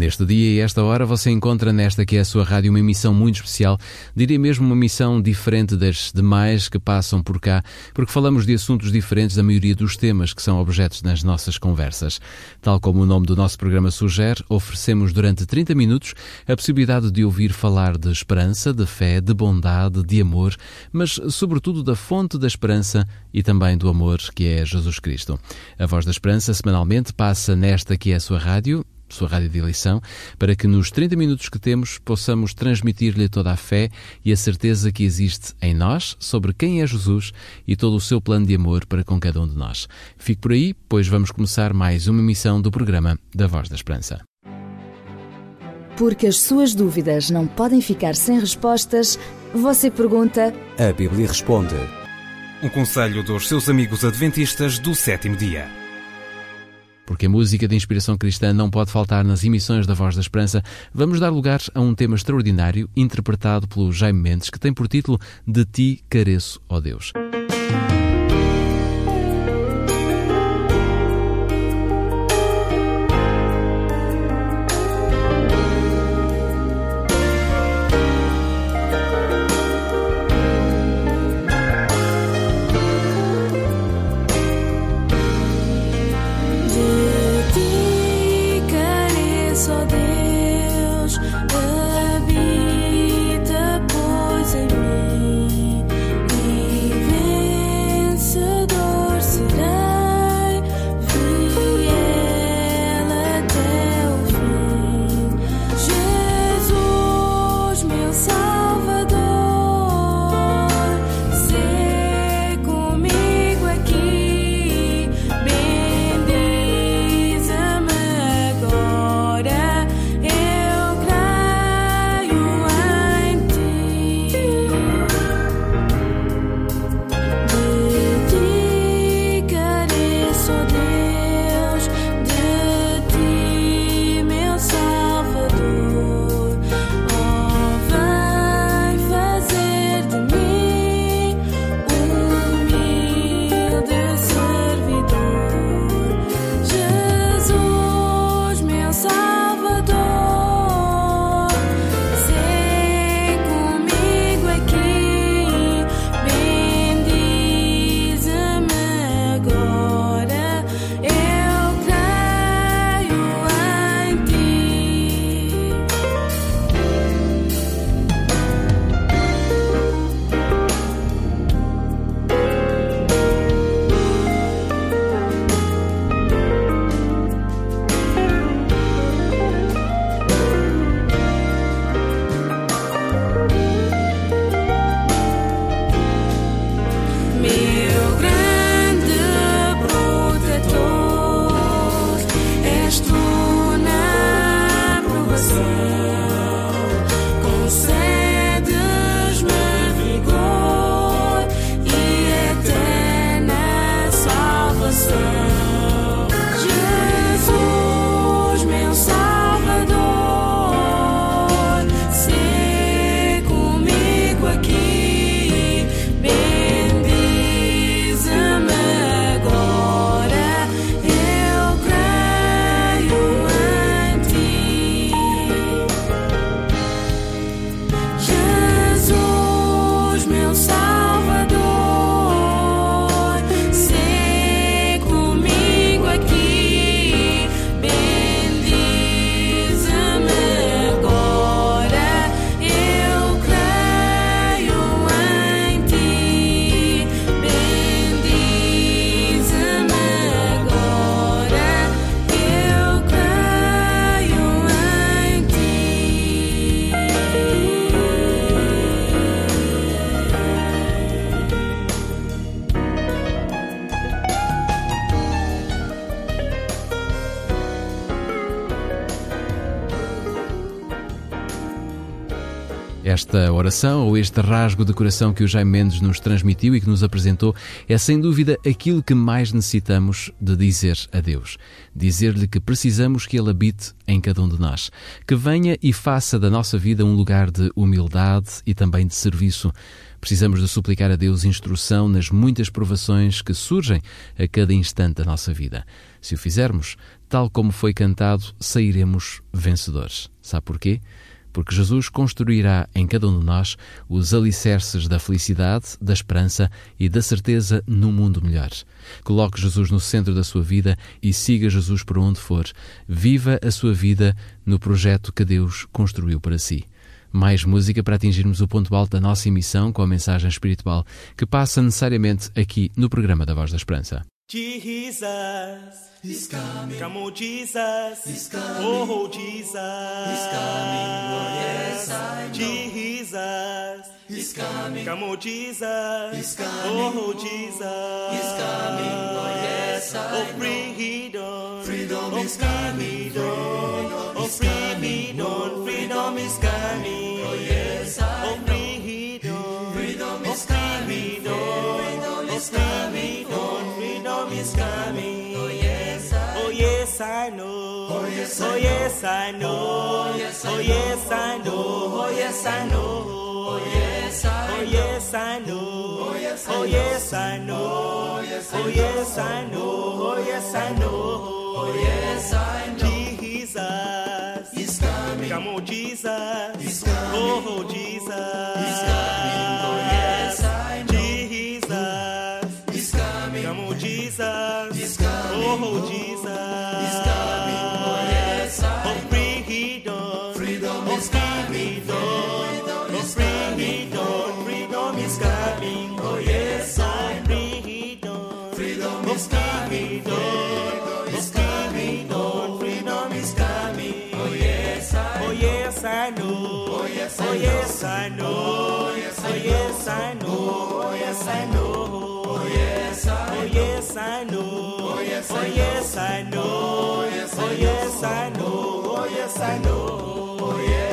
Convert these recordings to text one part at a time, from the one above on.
Neste dia e esta hora você encontra nesta que é a sua rádio uma emissão muito especial, diria mesmo uma missão diferente das demais que passam por cá, porque falamos de assuntos diferentes da maioria dos temas que são objetos nas nossas conversas. Tal como o nome do nosso programa sugere, oferecemos durante 30 minutos a possibilidade de ouvir falar de esperança, de fé, de bondade, de amor, mas sobretudo da fonte da esperança e também do amor que é Jesus Cristo. A Voz da Esperança semanalmente passa nesta que é a sua rádio sua rádio de eleição, para que nos 30 minutos que temos possamos transmitir-lhe toda a fé e a certeza que existe em nós sobre quem é Jesus e todo o seu plano de amor para com cada um de nós. Fique por aí, pois vamos começar mais uma emissão do programa da Voz da Esperança. Porque as suas dúvidas não podem ficar sem respostas, você pergunta. A Bíblia responde. Um conselho dos seus amigos adventistas do sétimo dia porque a música de inspiração cristã não pode faltar nas emissões da Voz da Esperança, vamos dar lugar a um tema extraordinário interpretado pelo Jaime Mendes, que tem por título De Ti Careço, ó Deus. Esta oração ou este rasgo de coração que o Jaime Mendes nos transmitiu e que nos apresentou é sem dúvida aquilo que mais necessitamos de dizer a Deus. Dizer-lhe que precisamos que Ele habite em cada um de nós, que venha e faça da nossa vida um lugar de humildade e também de serviço. Precisamos de suplicar a Deus instrução nas muitas provações que surgem a cada instante da nossa vida. Se o fizermos, tal como foi cantado, sairemos vencedores. Sabe porquê? Porque Jesus construirá em cada um de nós os alicerces da felicidade, da esperança e da certeza num mundo melhor. Coloque Jesus no centro da sua vida e siga Jesus por onde for. Viva a sua vida no projeto que Deus construiu para si. Mais música para atingirmos o ponto alto da nossa emissão com a mensagem espiritual que passa necessariamente aqui no programa da Voz da Esperança. Jesus is coming. Come on, Jesus is coming. Oh, oh Jesus is coming. Oh, yes, I know. Jesus is coming. Come on, Jesus is coming. Oh, Jesus is coming. Oh, yes, I know. Oh, freedom. Freedom is coming. Oh, freedom. Freedom is coming. Yes I know. Oh yes, I oh yes I know. Oh yes, I know. Oh yes, I know. Oh yes, I know. Oh yes, I know. Oh yes, I know. Oh yes, I know. Oh yes, I know. Oh yes, I know. Jesus is coming. Come on, Jesus. He's coming. Oh, Jesus. Oh yes, I know. Oh yes, I know. Oh yes, I know. Oh yes, I know. Oh yes, I know. Oh yes, I know. Oh yes, I know. Oh yes, I know. Oh yes,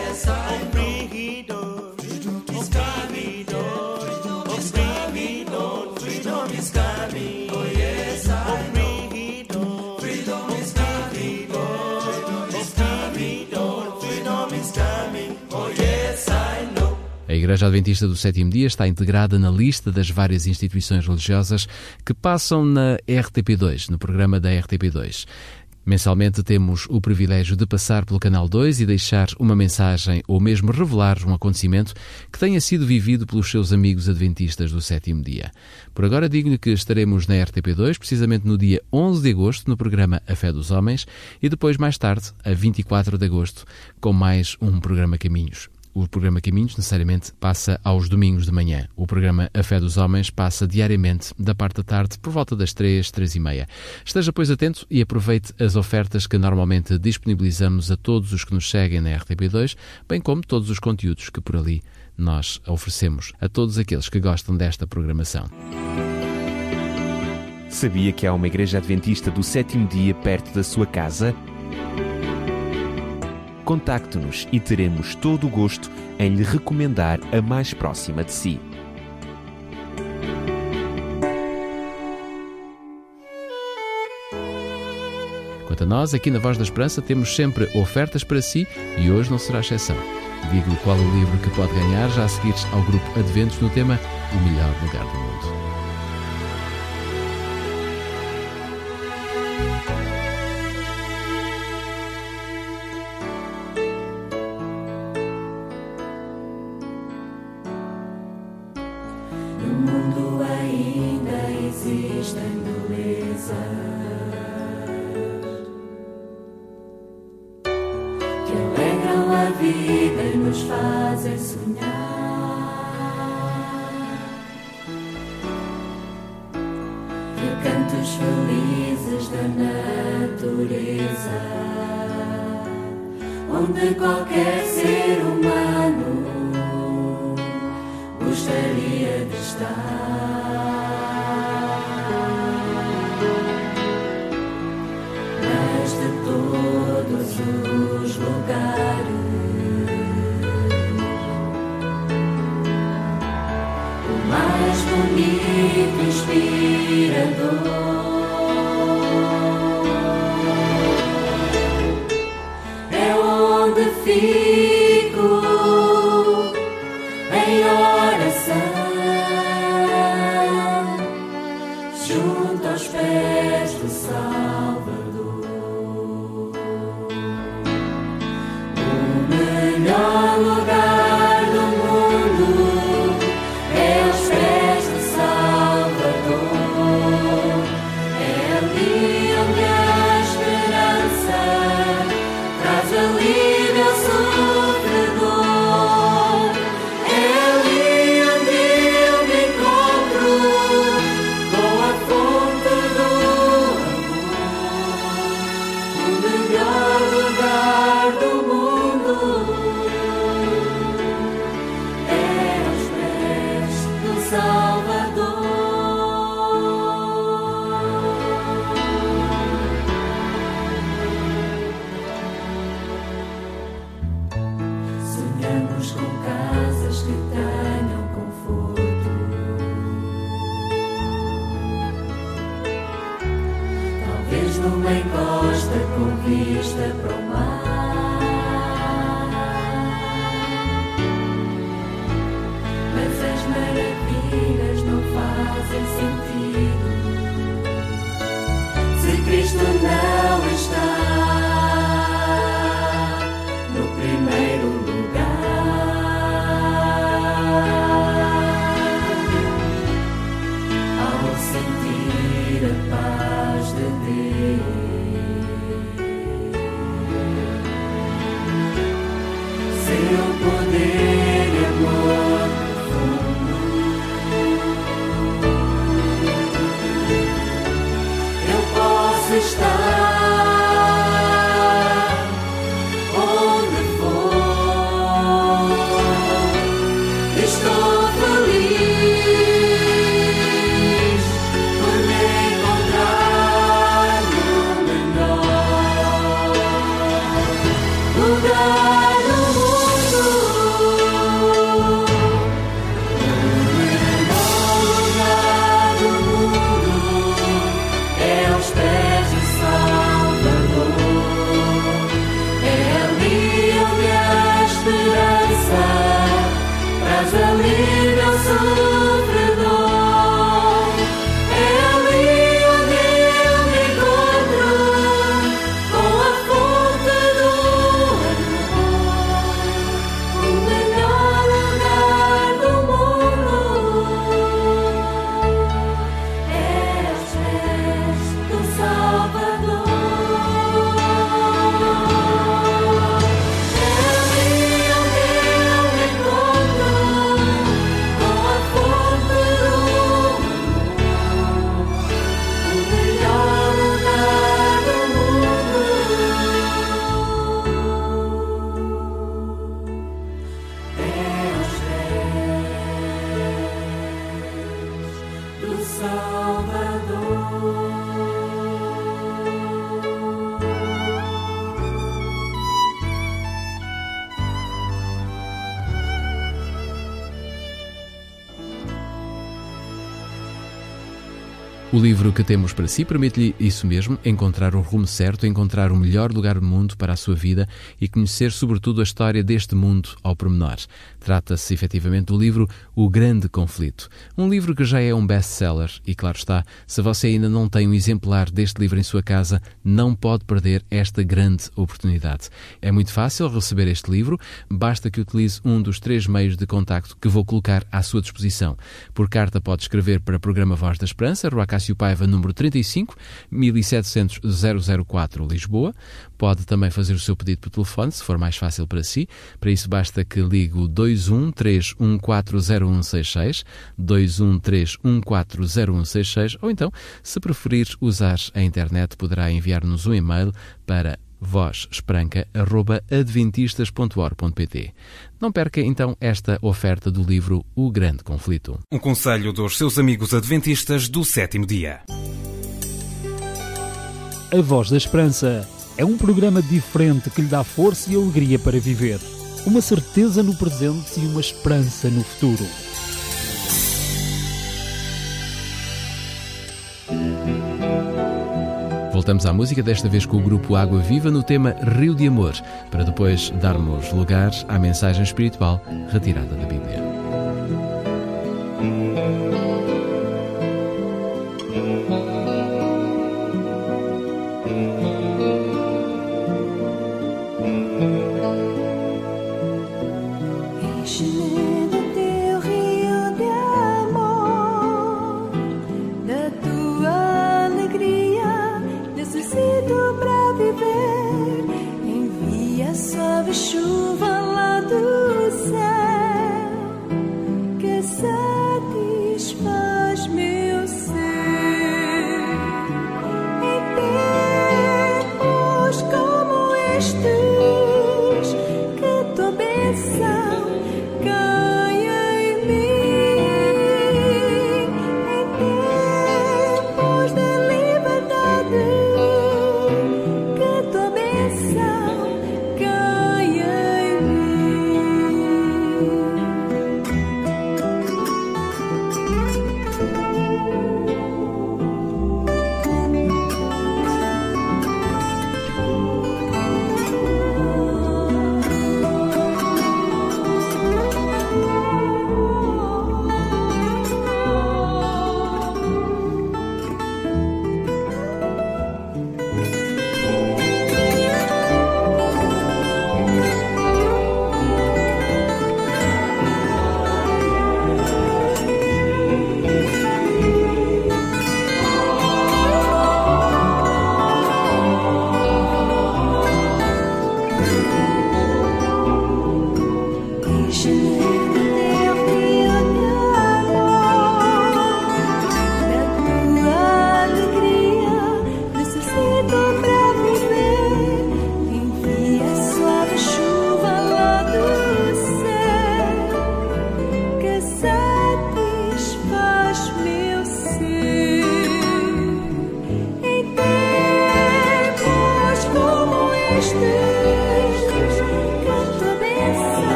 Igreja Adventista do Sétimo Dia está integrada na lista das várias instituições religiosas que passam na RTP2, no programa da RTP2. Mensalmente temos o privilégio de passar pelo Canal 2 e deixar uma mensagem ou mesmo revelar um acontecimento que tenha sido vivido pelos seus amigos adventistas do sétimo dia. Por agora digo-lhe que estaremos na RTP2 precisamente no dia 11 de agosto no programa A Fé dos Homens e depois mais tarde, a 24 de agosto, com mais um programa Caminhos. O programa Caminhos necessariamente passa aos domingos de manhã. O programa A Fé dos Homens passa diariamente da parte da tarde por volta das 3, 3 e meia. Esteja, pois, atento e aproveite as ofertas que normalmente disponibilizamos a todos os que nos seguem na RTP2, bem como todos os conteúdos que por ali nós oferecemos a todos aqueles que gostam desta programação. Sabia que há uma igreja adventista do sétimo dia perto da sua casa? Contacte-nos e teremos todo o gosto em lhe recomendar a mais próxima de si. Quanto a nós, aqui na Voz da Esperança, temos sempre ofertas para si e hoje não será exceção. Digo-lhe qual o livro que pode ganhar já a seguir ao grupo Adventos no tema O Melhor Lugar do Mundo. Fazem sonhar. Recantos felizes da natureza, onde qualquer ser humano gostaria de estar. Mas de todos os lugares, bonito, inspirador. É onde fico em oração, junto aos pés do Salvador. Numa encosta com vista para o livro que temos para si permite-lhe isso mesmo, encontrar o rumo certo, encontrar o melhor lugar do mundo para a sua vida e conhecer sobretudo a história deste mundo ao pormenor. Trata-se efetivamente do livro O Grande Conflito. Um livro que já é um best-seller e, claro está, se você ainda não tem um exemplar deste livro em sua casa, não pode perder esta grande oportunidade. É muito fácil receber este livro, basta que utilize um dos três meios de contacto que vou colocar à sua disposição. Por carta pode escrever para o programa Voz da Esperança, Rua Cássio Paiva, número 35, 1700 004, Lisboa. Pode também fazer o seu pedido por telefone, se for mais fácil para si. Para isso basta que ligue o 213140166, 213140166, ou então, se preferir usar a internet, poderá enviar-nos um e-mail para vozesperanca.adventistas.org.pt. Não perca então esta oferta do livro O Grande Conflito. Um conselho dos seus amigos adventistas do sétimo dia. A Voz da Esperança é um programa diferente que lhe dá força e alegria para viver. Uma certeza no presente e uma esperança no futuro. Voltamos à música, desta vez com o grupo Água Viva, no tema Rio de Amor, para depois darmos lugar à mensagem espiritual retirada da Bíblia.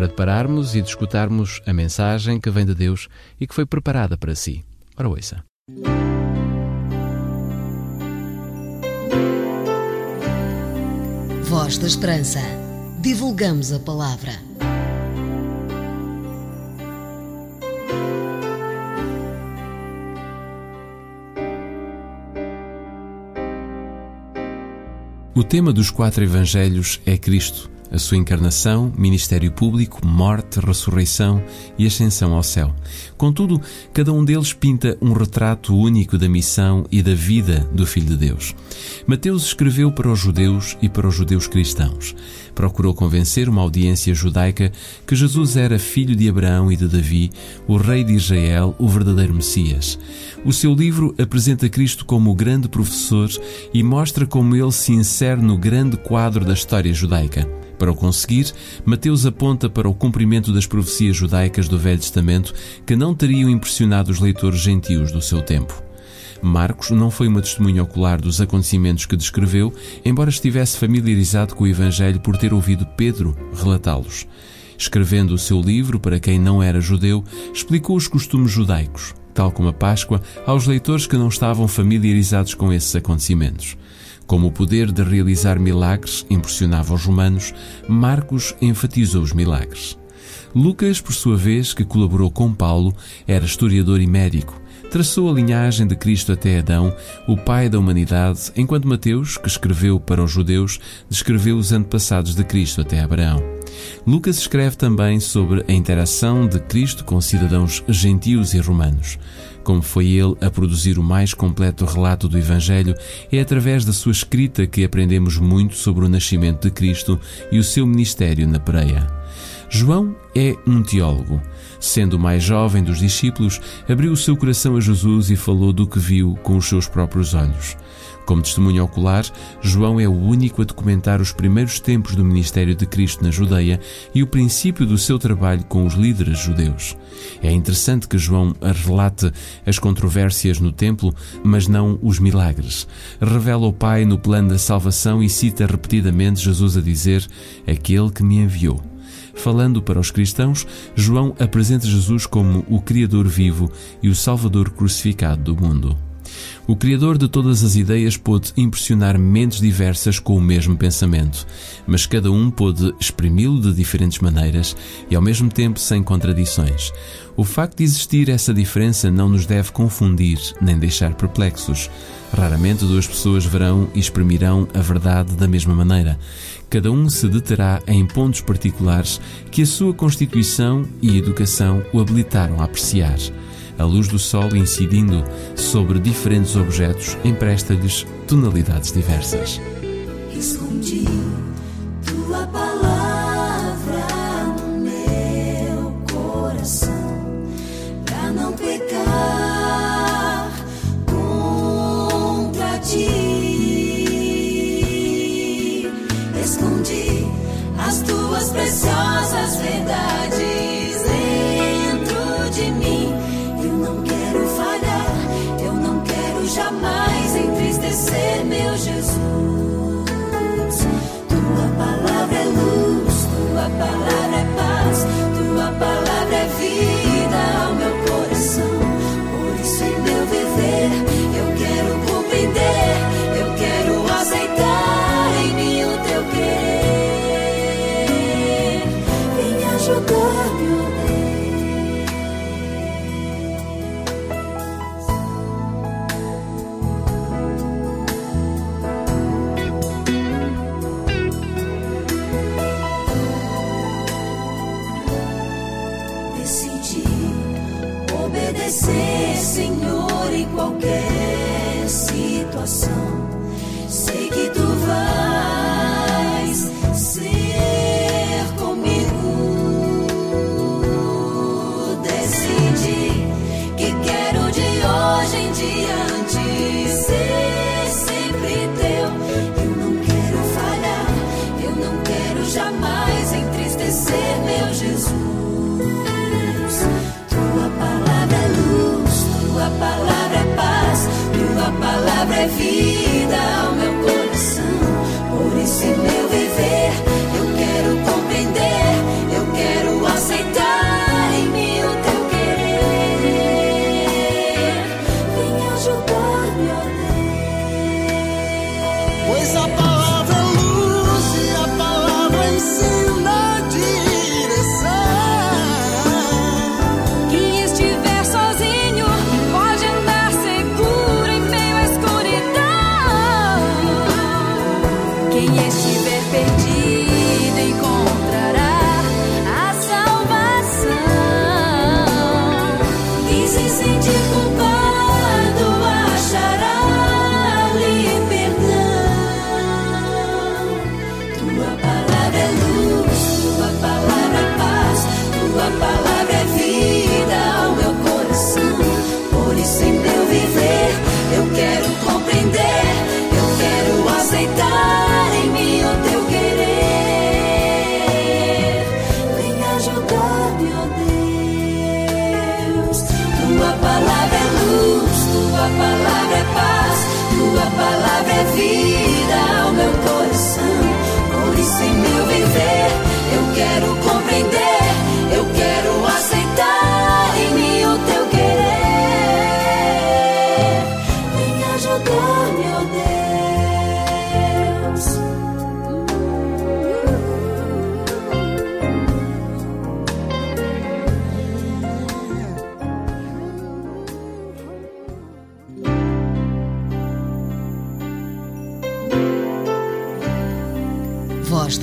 Hora de pararmos e de escutarmos a mensagem que vem de Deus e que foi preparada para si. Ora, ouça. Voz da Esperança. Divulgamos a palavra. O tema dos quatro evangelhos é Cristo a sua encarnação, ministério público, morte, ressurreição e ascensão ao céu. Contudo, cada um deles pinta um retrato único da missão e da vida do Filho de Deus. Mateus escreveu para os judeus e para os judeus cristãos. Procurou convencer uma audiência judaica que Jesus era filho de Abraão e de Davi, o rei de Israel, o verdadeiro Messias. O seu livro apresenta Cristo como o grande professor e mostra como ele se insere no grande quadro da história judaica. Para o conseguir, Mateus aponta para o cumprimento das profecias judaicas do Velho Testamento que não teriam impressionado os leitores gentios do seu tempo. Marcos não foi uma testemunha ocular dos acontecimentos que descreveu, embora estivesse familiarizado com o Evangelho por ter ouvido Pedro relatá-los. Escrevendo o seu livro para quem não era judeu, explicou os costumes judaicos, tal como a Páscoa, aos leitores que não estavam familiarizados com esses acontecimentos. Como o poder de realizar milagres impressionava os romanos, Marcos enfatizou os milagres. Lucas, por sua vez, que colaborou com Paulo, era historiador e médico. Traçou a linhagem de Cristo até Adão, o pai da humanidade, enquanto Mateus, que escreveu para os judeus, descreveu os antepassados de Cristo até Abraão. Lucas escreve também sobre a interação de Cristo com cidadãos gentios e romanos. Como foi ele a produzir o mais completo relato do Evangelho, é através da sua escrita que aprendemos muito sobre o nascimento de Cristo e o seu ministério na Pereia. João é um teólogo. Sendo o mais jovem dos discípulos, abriu o seu coração a Jesus e falou do que viu com os seus próprios olhos. Como testemunho ocular, João é o único a documentar os primeiros tempos do ministério de Cristo na Judeia e o princípio do seu trabalho com os líderes judeus. É interessante que João relate as controvérsias no templo, mas não os milagres. Revela o Pai no plano da salvação e cita repetidamente Jesus a dizer: Aquele que me enviou. Falando para os cristãos, João apresenta Jesus como o Criador vivo e o Salvador crucificado do mundo. O Criador de todas as ideias pôde impressionar mentes diversas com o mesmo pensamento, mas cada um pôde exprimi-lo de diferentes maneiras e ao mesmo tempo sem contradições. O facto de existir essa diferença não nos deve confundir nem deixar perplexos. Raramente duas pessoas verão e exprimirão a verdade da mesma maneira. Cada um se deterá em pontos particulares que a sua constituição e educação o habilitaram a apreciar. A luz do sol incidindo sobre diferentes objetos empresta-lhes tonalidades diversas. Escondi tua palavra no meu coração pra não pecar contra ti. Escondi as tuas preciosas verdades dentro de mim. Jamais entristecer meu Jesus. Situação. Sei que tu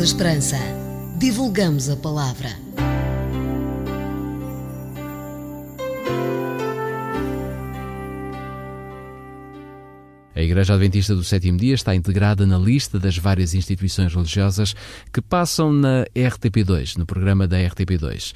esperança. Divulgamos a palavra. A Igreja Adventista do Sétimo Dia está integrada na lista das várias instituições religiosas que passam na RTP2, no programa da RTP2.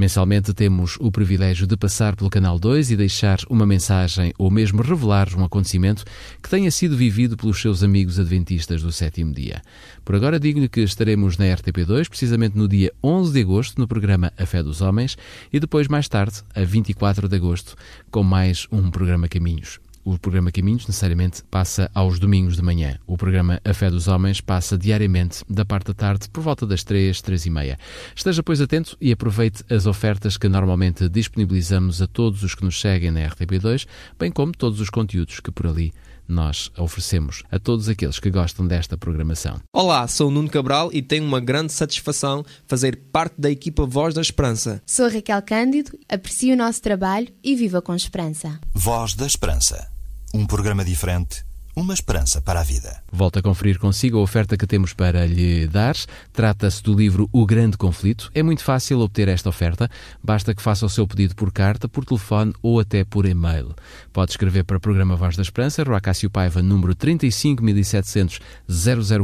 Mensalmente temos o privilégio de passar pelo Canal 2 e deixar uma mensagem ou mesmo revelar um acontecimento que tenha sido vivido pelos seus amigos adventistas do sétimo dia. Por agora digo-lhe que estaremos na RTP2 precisamente no dia 11 de agosto no programa A Fé dos Homens e depois mais tarde, a 24 de agosto, com mais um programa Caminhos. O programa Caminhos necessariamente passa aos domingos de manhã. O programa A Fé dos Homens passa diariamente da parte da tarde por volta das três, três e meia. Esteja, pois, atento e aproveite as ofertas que normalmente disponibilizamos a todos os que nos seguem na RTP2, bem como todos os conteúdos que por ali nós oferecemos a todos aqueles que gostam desta programação. Olá, sou o Nuno Cabral e tenho uma grande satisfação fazer parte da equipa Voz da Esperança. Sou a Raquel Cândido, aprecio o nosso trabalho e viva com esperança. Voz da Esperança. Um programa diferente, uma esperança para a vida. Volto a conferir consigo a oferta que temos para lhe dar. Trata-se do livro O Grande Conflito. É muito fácil obter esta oferta. Basta que faça o seu pedido por carta, por telefone ou até por e-mail. Pode escrever para o programa Voz da Esperança, Rua Cássio Paiva, número 35700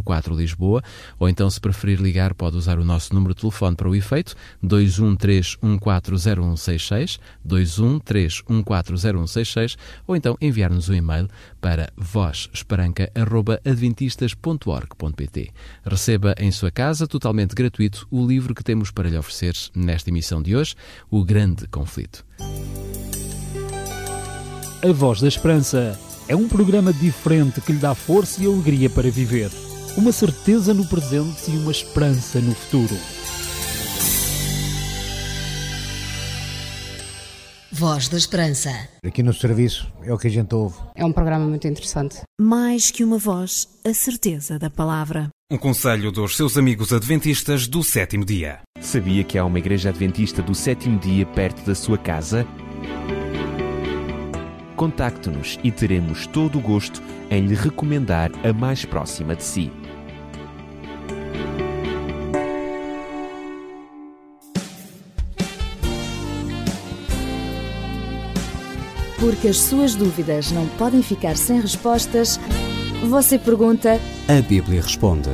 004 Lisboa, ou então, se preferir ligar, pode usar o nosso número de telefone para o efeito, 213140166, 213140166, ou então enviar-nos um e-mail para vozesperanca.adventistas.org.pt. Receba em sua casa, totalmente gratuito, o livro que temos para lhe oferecer nesta emissão de hoje, O Grande Conflito. A Voz da Esperança é um programa diferente que lhe dá força e alegria para viver. Uma certeza no presente e uma esperança no futuro. Voz da Esperança. Aqui no serviço é o que a gente ouve. É um programa muito interessante. Mais que uma voz, a certeza da palavra. Um conselho dos seus amigos adventistas do sétimo dia. Sabia que há uma igreja adventista do sétimo dia perto da sua casa? Contacte-nos e teremos todo o gosto em lhe recomendar a mais próxima de si. Porque as suas dúvidas não podem ficar sem respostas, você pergunta. A Bíblia responde.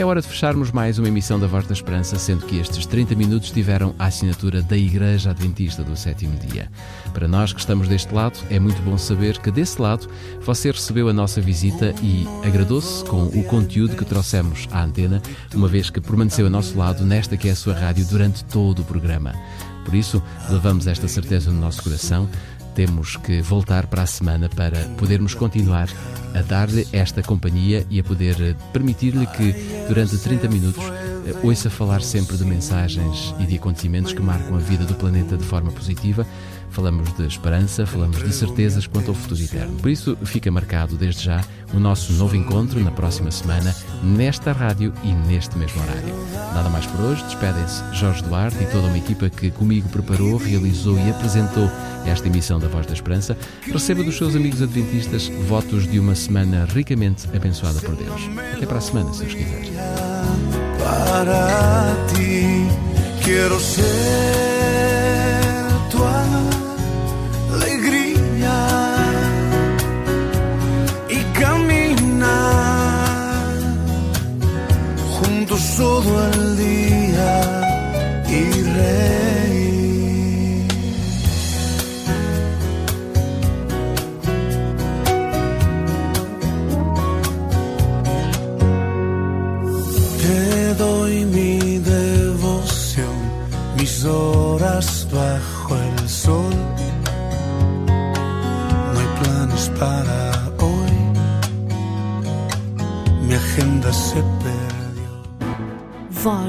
É hora de fecharmos mais uma emissão da Voz da Esperança, sendo que estes 30 minutos tiveram a assinatura da Igreja Adventista do Sétimo Dia. Para nós que estamos deste lado, é muito bom saber que desse lado você recebeu a nossa visita e agradou-se com o conteúdo que trouxemos à antena, uma vez que permaneceu a nosso lado nesta que é a sua rádio durante todo o programa. Por isso, levamos esta certeza no nosso coração temos que voltar para a semana para podermos continuar a dar-lhe esta companhia e a poder permitir-lhe que, durante 30 minutos, ouça falar sempre de mensagens e de acontecimentos que marcam a vida do planeta de forma positiva. Falamos de esperança, falamos de certezas quanto ao futuro eterno. Por isso, fica marcado desde já o nosso novo encontro na próxima semana, nesta rádio e neste mesmo horário. Nada mais por hoje, despedem-se Jorge Duarte e toda uma equipa que comigo preparou, realizou e apresentou esta emissão da Voz da Esperança. Receba dos seus amigos adventistas votos de uma semana ricamente abençoada por Deus. Até para a semana, se os quiser. Para ti quero ser todo el día y reír.